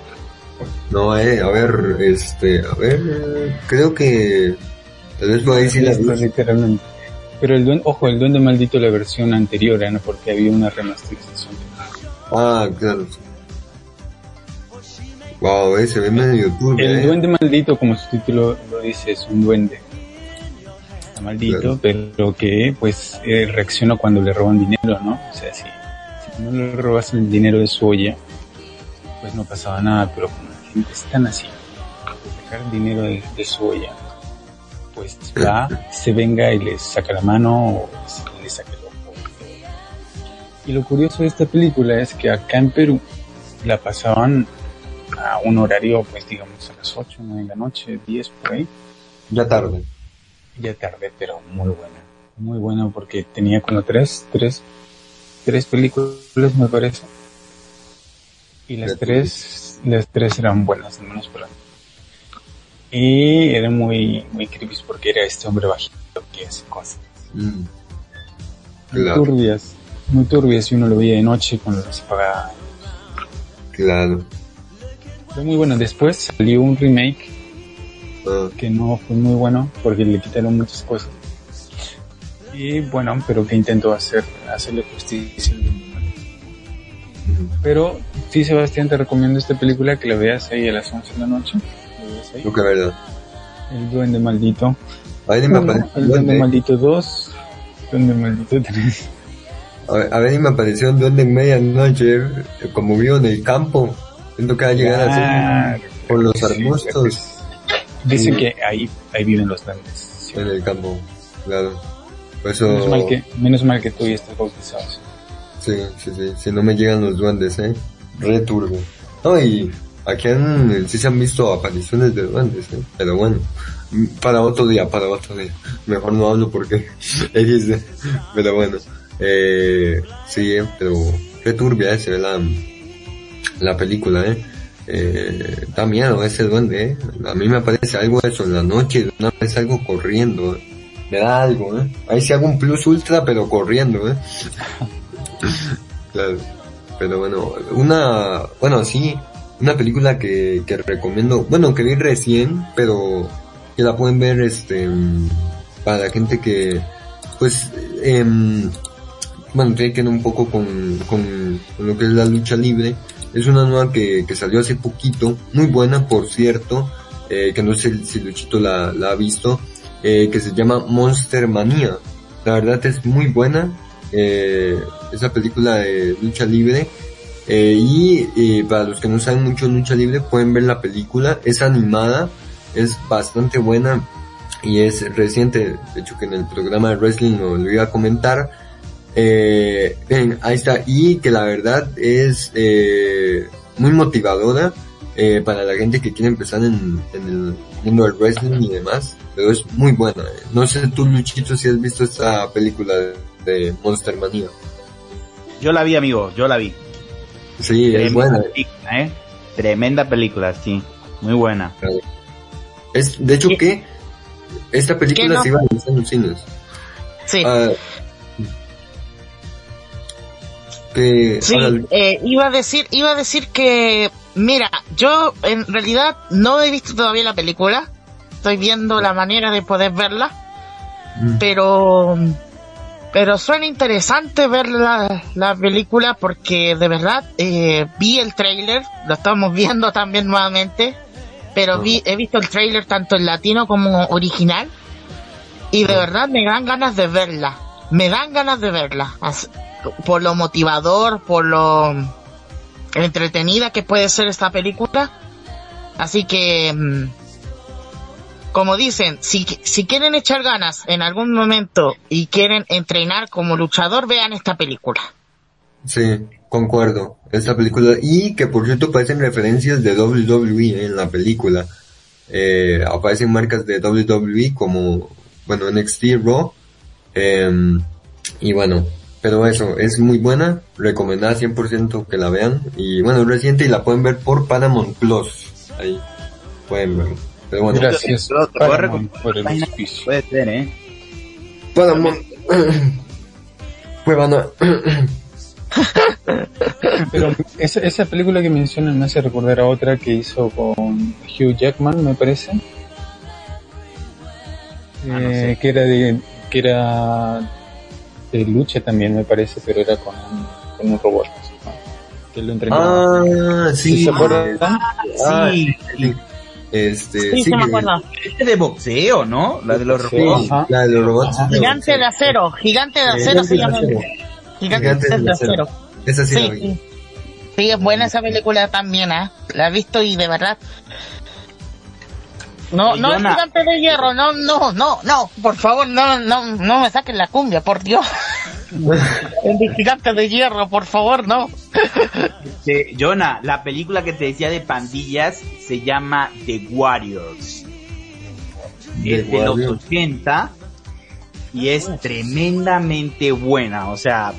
No, eh, a ver, este, a ver, creo que tal vez por ahí sí la vi. literalmente. Pero el duende, ojo, el Duende Maldito la versión anterior, ¿eh? ¿no? porque había una remasterización. Ah, claro. Wow, eh, se ve medio turbio, El eh. duende maldito, como su título lo dice, es un duende. Está maldito, Claro. pero que pues eh, reacciona cuando le roban dinero, ¿no? O sea, si, si no le robas el dinero de su olla, pues no pasaba nada, pero como la gente es tan así, de sacar dinero de, de su olla, pues va, se venga y les saca la mano o le saca el ojo. Y lo curioso de esta película es que acá en Perú la pasaban a un horario, pues digamos a las 8, 9 de la noche, 10 por ahí, Ya tarde. Ya tarde, pero muy buena, muy buena porque tenía como tres, tres, tres películas me parece. Y las tres, las tres eran buenas, al menos para mí. Y eran muy, muy creepy porque era este hombre bajito que hace cosas Mm, muy turbias, muy turbias y uno lo veía de noche con la luz apagada. claro. Fue muy bueno. Después salió un remake Ah, que no fue muy bueno porque le quitaron muchas cosas. Y bueno, pero que intentó hacer, hacerle justicia. Pero sí, Sebastián, te recomiendo esta película que la veas ahí a las 11 de la noche. Creo que verdad. El Duende Maldito. A me Uno, apareció el Duende. Maldito 2. Duende Maldito 3. A ver, y me apareció un duende en medianoche, eh, como vivo en el campo. Siento que va a llegar así por los arbustos Dicen Sí. que ahí, ahí viven los duendes. sí. en el campo. Claro. Por eso, Menos mal que, menos mal que tú ya estás bautizado. sí, sí, sí. Si no me llegan los duendes, eh. Re turbo. No, y aquí han, sí se han visto apariciones de duendes, eh. Pero bueno, mm, para otro día, para otro día. Mejor no hablo porque. Pero bueno, eh, sí, eh, pero re turbia eh, se ve la, la película, eh. Eh, da miedo ese duende, eh. A mí me parece algo eso en la noche, de una vez algo corriendo, eh. Me da algo, eh. Ahí sí hago un plus ultra, pero corriendo, eh. claro. Pero bueno, una, bueno, sí, una película que, que recomiendo, bueno, que vi recién, pero que la pueden ver, este, para la gente que, pues, em, bueno, tiene que ver un poco con, con, con lo que es la lucha libre. Es una nueva que, que salió hace poquito, muy buena por cierto, eh, que no sé si Luchito la, ha visto, eh, que se llama Monster Manía. La verdad es muy buena, eh, esa película de lucha libre. Eh, y para los que no saben mucho lucha libre pueden ver la película, es animada, es bastante buena y es reciente, de hecho que en el programa de wrestling lo, lo iba a comentar. Eh, ahí está, y que la verdad es eh, muy motivadora eh, para la gente que quiere empezar en, en el mundo del wrestling y demás, pero es muy buena. eh. No sé tú, Luchito, si has visto esta película de, de Monster Manía. Yo la vi, amigo, yo la vi. Sí, es buena. película, ¿eh? Tremenda película, sí. Muy buena. Es, de hecho que esta película no? se iba a lanzar en los cines. Sí. Ah, Sí, ahora- eh, iba a decir, iba a decir que, mira, yo en realidad no he visto todavía la película, estoy viendo la manera de poder verla, Mm. pero, pero suena interesante ver la, la película porque de verdad eh, vi el trailer, lo estamos viendo también nuevamente, pero vi, he visto el trailer tanto en latino como original y de verdad me dan ganas de verla, me dan ganas de verla, as- por lo motivador, por lo entretenida que puede ser esta película. Así que, mm, como dicen, si, si quieren echar ganas en algún momento y quieren entrenar como luchador, vean esta película. Sí, concuerdo. Esta película. Y que por cierto aparecen referencias de WWE en la película. Eh, aparecen marcas de WWE como, bueno, NXT Raw. em, y bueno, pero eso, es muy buena. Recomendada 100% que la vean. Y bueno, es reciente y la pueden ver por Paramount Plus. Ahí pueden ver. Pero bueno, Gracias Paramount recomendar por el página- auspicio. Puede ser, ¿eh? Paramount. Pues a- Pero esa, esa película que mencionan me hace recordar a otra que hizo con Hugh Jackman, me parece. no Eh, sé. que era de que era de lucha también me parece, pero era con un, con un robot. ¿no? Que lo entrenaba. Ah, sí. ¿Sí ¿Se acuerdan? Ah, Sí, sí. Este, Sí, sí, se me acuerdo. Este de boxeo, ¿no? La de los Sí. robots. Ajá. La de los robots. Ajá. es de Gigante de acero, gigante de acero se Gigante de llama. acero. Gigante Gigantes de del acero. Esa sí, la Sí, vi. sí. Sí, es buena esa película también, ¿ah? La he visto y de verdad. No, Oye, no es gigante de hierro, no, no, no, no, por favor, no, no, no me saquen la cumbia, por Dios. El de gigante de hierro, por favor, no. Este, Jonah, la película que te decía de pandillas se llama The Warriors. The es de los Warriors. 80 y es tremendamente buena. O sea,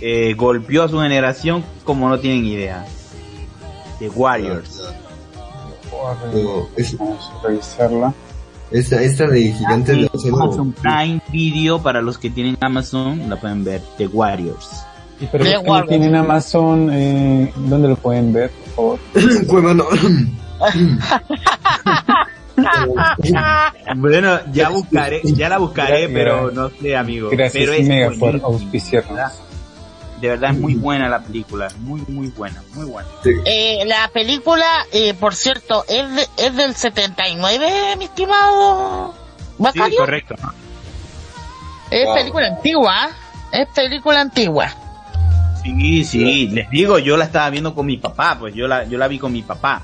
eh, golpeó a su generación como no tienen idea. The Warriors. Pero es- Vamos a revisarla. esta, esta de Gigantes de Acero. Amazon Prime Video para los que tienen Amazon la pueden ver. The Warriors. Y para The los que no tienen Amazon, eh, ¿dónde lo pueden ver, por favor? Cuevano. Bueno, ya buscaré, ya la buscaré, Gracias. pero no sé, amigo. Gracias, pero es Mega, por auspiciarnos. De verdad es muy buena la película, muy muy buena, muy buena. Eh, la película, eh, por cierto, es, de- es del 79, mi estimado Sí, Bacario. correcto. es Wow. película antigua, ¿ah? es película antigua. Sí, sí, les digo, yo la estaba viendo con mi papá, pues yo la yo la vi con mi papá.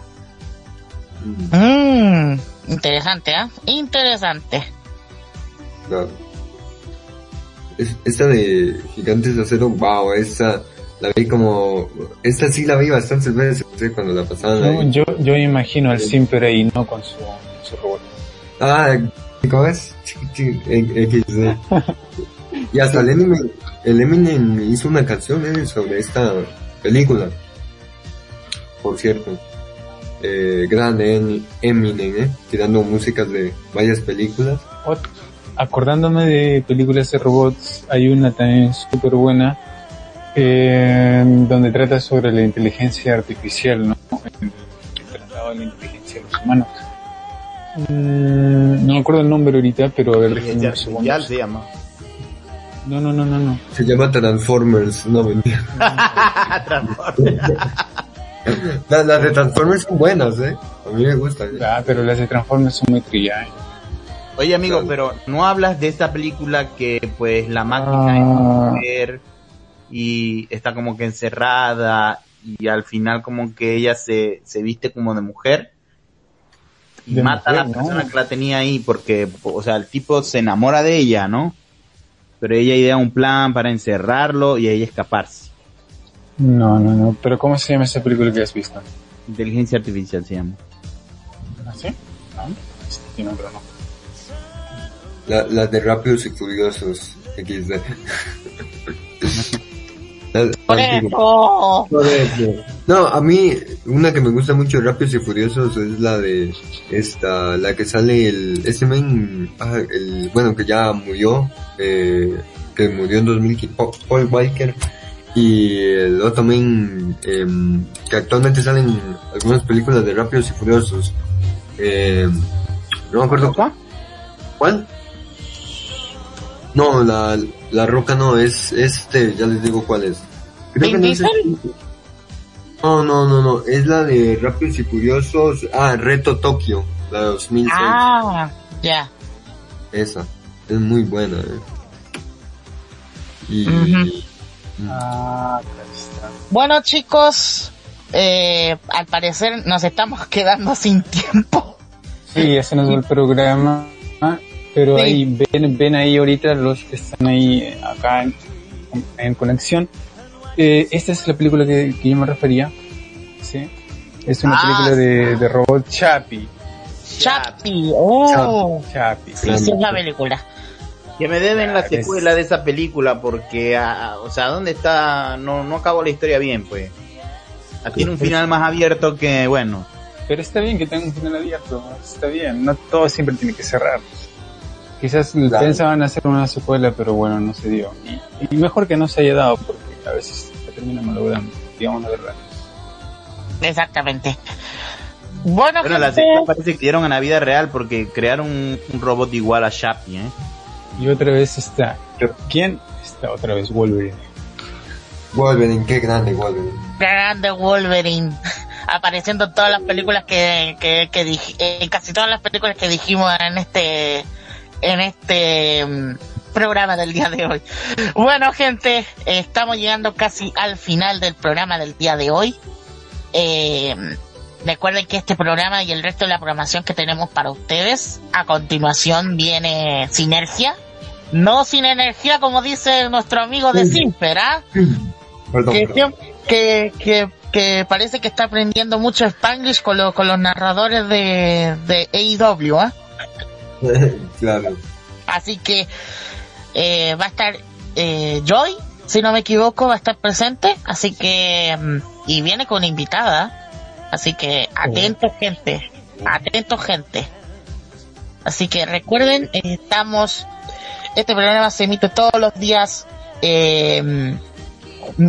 Mmm, interesante, ¿ah? Interesante. Claro. Es- esta de Gigantes de Acero, wow, esta la vi como. Esta sí la vi bastantes veces sí, cuando la pasaban Yo, ahí. yo, yo imagino al simple ahí, ¿no? Con su, su robot. Ah, ¿cómo es? Y hasta el Eminem, el Eminem hizo una canción eh, sobre esta película. Por cierto. Eh, grande Em- Eminem, eh, tirando músicas de varias películas. Ot- Acordándome de películas de robots, hay una también súper buena, eh, donde trata sobre la inteligencia artificial, ¿no? El, tratado de la inteligencia de los humanos. Mm, no me acuerdo el nombre ahorita, pero a ver, unos segundos. se llama. No, no, no, no, no. Se llama Transformers, no mentira. Las, las de Transformers son buenas, eh. A mí me gustan. Ah, pero las de Transformers son muy trilladas. Oye amigo, pero no hablas de esta película que pues la máquina es Ah. mujer y está como que encerrada y al final como que ella se, se viste como de mujer y De mata a la ¿no? persona que la tenía ahí porque, o sea, el tipo se enamora de ella, ¿no? Pero ella idea un plan para encerrarlo y ella escaparse. No, no, no. Pero ¿cómo se llama esa película que has visto? Inteligencia artificial se llama. ¿Así? ¿No? Sí, tiene otro nombre. La- las de Rápidos y Furiosos XD. Por antiguas. eso. Por eso. No, a mí, una que me gusta mucho de Rápidos y Furiosos es la de esta, la que sale el, ese men, ah, el, bueno, que ya murió, eh, que murió en 2015, Paul- Walker, y el otro men, em, que actualmente salen en algunas películas de Rápidos y Furiosos. Eh, no me acuerdo cuál. No, la, la roca no, es este, ya les digo cuál es. Creo ¿Vin no es- no, no, no, no, es la de Rápidos y Furiosos, ah, Reto Tokio, la de 2006, Ah, ya. esa, es muy buena, eh. Y. Ah, acá está. Bueno, chicos, eh, al parecer nos estamos quedando sin tiempo. Sí, ya se nos va el programa. Ah, Pero Sí. ahí, ven, ven ahí ahorita los que están ahí eh, acá en, en conexión. Eh, esta es la película que, que yo me refería. ¿sí? Es una Ah, película de, de robot Chappie. Chapi, oh, Chappie. sí, sí es la película. Que me deben la Ah, secuela de esa película porque, ah, o sea, ¿dónde está? No, no acabó la historia bien, pues. Ah, Tiene un final más abierto que, bueno. Pero está bien que tenga un final abierto, está bien, no todo siempre tiene que cerrar. Quizás Claro. pensaban hacer una secuela, pero bueno, no se dio. Y, y mejor que no se haya dado, porque a veces se termina malogrando, digamos la verdad. Exactamente. Bueno, Bueno, la gente, secuela parece que dieron en la vida real porque crearon un, un robot igual a Chappie, ¿eh? Y otra vez está, ¿quién? Está otra vez Wolverine. Wolverine, qué grande Wolverine. grande Wolverine apareciendo en todas las películas que, que, que dij- en casi todas las películas que dijimos en este en este mm, programa del día de hoy. Bueno, gente, estamos llegando casi al final del programa del día de hoy. Eh, recuerden que este programa y el resto de la programación que tenemos para ustedes, a continuación viene Sinergia. No sin energía, como dice nuestro amigo de Simper, ¿ah? Perdón, que, perdón. que, que, que parece que está aprendiendo mucho Spanglish con, los con los narradores de, de AEW, ¿ah? claro. Así que eh, va a estar eh, Joy, si no me equivoco, va a estar presente. Así que, mm, y viene con invitada. Así que atentos, gente. Atentos, gente. Así que recuerden, eh, estamos. Este programa se emite todos los días. Eh,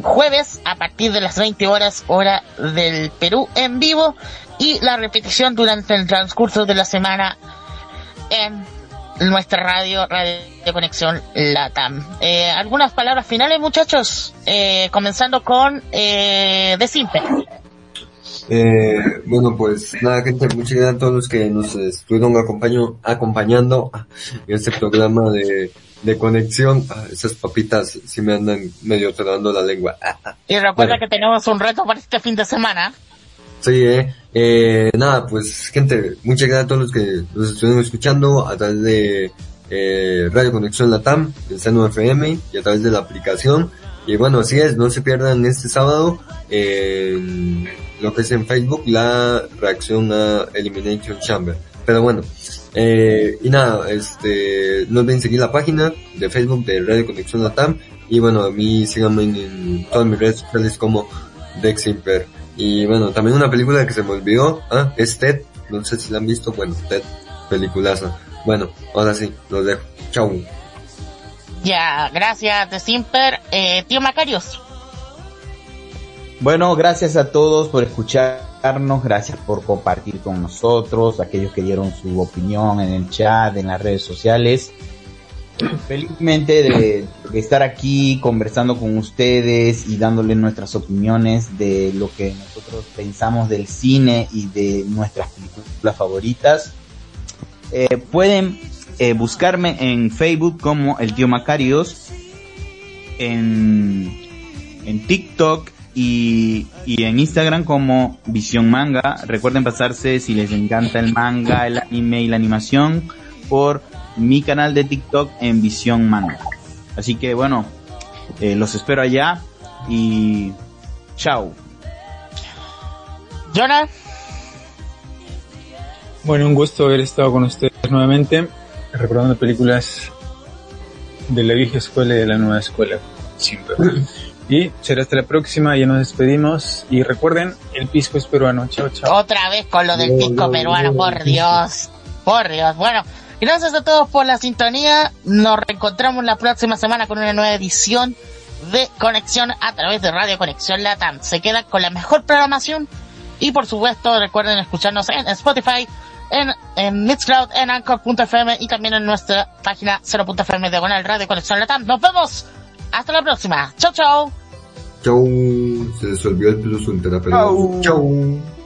jueves a partir de las 20 horas hora del Perú en vivo y la repetición durante el transcurso de la semana en nuestra radio, Radio Conexión Latam. Eh, algunas palabras finales, muchachos, eh, comenzando con eh, de Simple. Eh, bueno, pues nada, gente, muchas gracias a todos los que nos estuvieron acompaño, acompañando en este programa de, de conexión. Ah, esas papitas sí me andan medio trabando la lengua. Y recuerda Bueno. que tenemos un reto para este fin de semana. Sí, eh. Eh, nada, pues gente, muchas gracias a todos los que nos estuvieron escuchando a través de eh, Radio Conexión Latam, el Seno FM y a través de la aplicación. Y bueno, así es, no se pierdan este sábado en lo que es en Facebook la reacción a Elimination Chamber. Pero bueno, eh, y nada, este, no olviden seguir la página de Facebook de Radio Conexión Latam y bueno, a mí síganme en, en todas mis redes sociales como Deximper. Y bueno, también una película que se me olvidó, ¿ah? es Ted, no sé si la han visto, bueno, Ted, peliculaza. Bueno, ahora sí, los dejo. Chau. Ya, gracias de Simper. Eh, tío Macarios. Bueno, gracias a todos por escucharnos, gracias por compartir con nosotros, aquellos que dieron su opinión en el chat, en las redes sociales. Felizmente de, estar aquí conversando con ustedes y dándoles nuestras opiniones de lo que nosotros pensamos del cine y de nuestras películas favoritas. Eh, pueden eh, buscarme en Facebook como el tío Macarios, en, en TikTok y, y en Instagram como Visión Manga. Recuerden pasarse si les encanta el manga, el anime y la animación por mi canal de TikTok en Visión Manga. Así que bueno, eh, los espero allá y chao. Jonah, Bueno, un gusto haber estado con ustedes nuevamente, recordando películas de la vieja escuela y de la nueva escuela, siempre. Y será hasta la próxima, ya nos despedimos. Y recuerden, el pisco es peruano. Chao, chao. otra vez con lo del pisco no, peruano, no, por. Dios. Por Dios. Bueno, gracias a todos por la sintonía. Nos reencontramos la próxima semana con una nueva edición de Conexión a través de Radio Conexión Latam. Se queda con la mejor programación y por supuesto recuerden escucharnos en Spotify, en, en Mixcloud, en Anchor.fm y también en nuestra página 0.fm diagonal Radio Conexión Latam. Nos vemos. Hasta la próxima. Chau, chau. Chau. Se les olvidó el plus pero... Chau. Chau.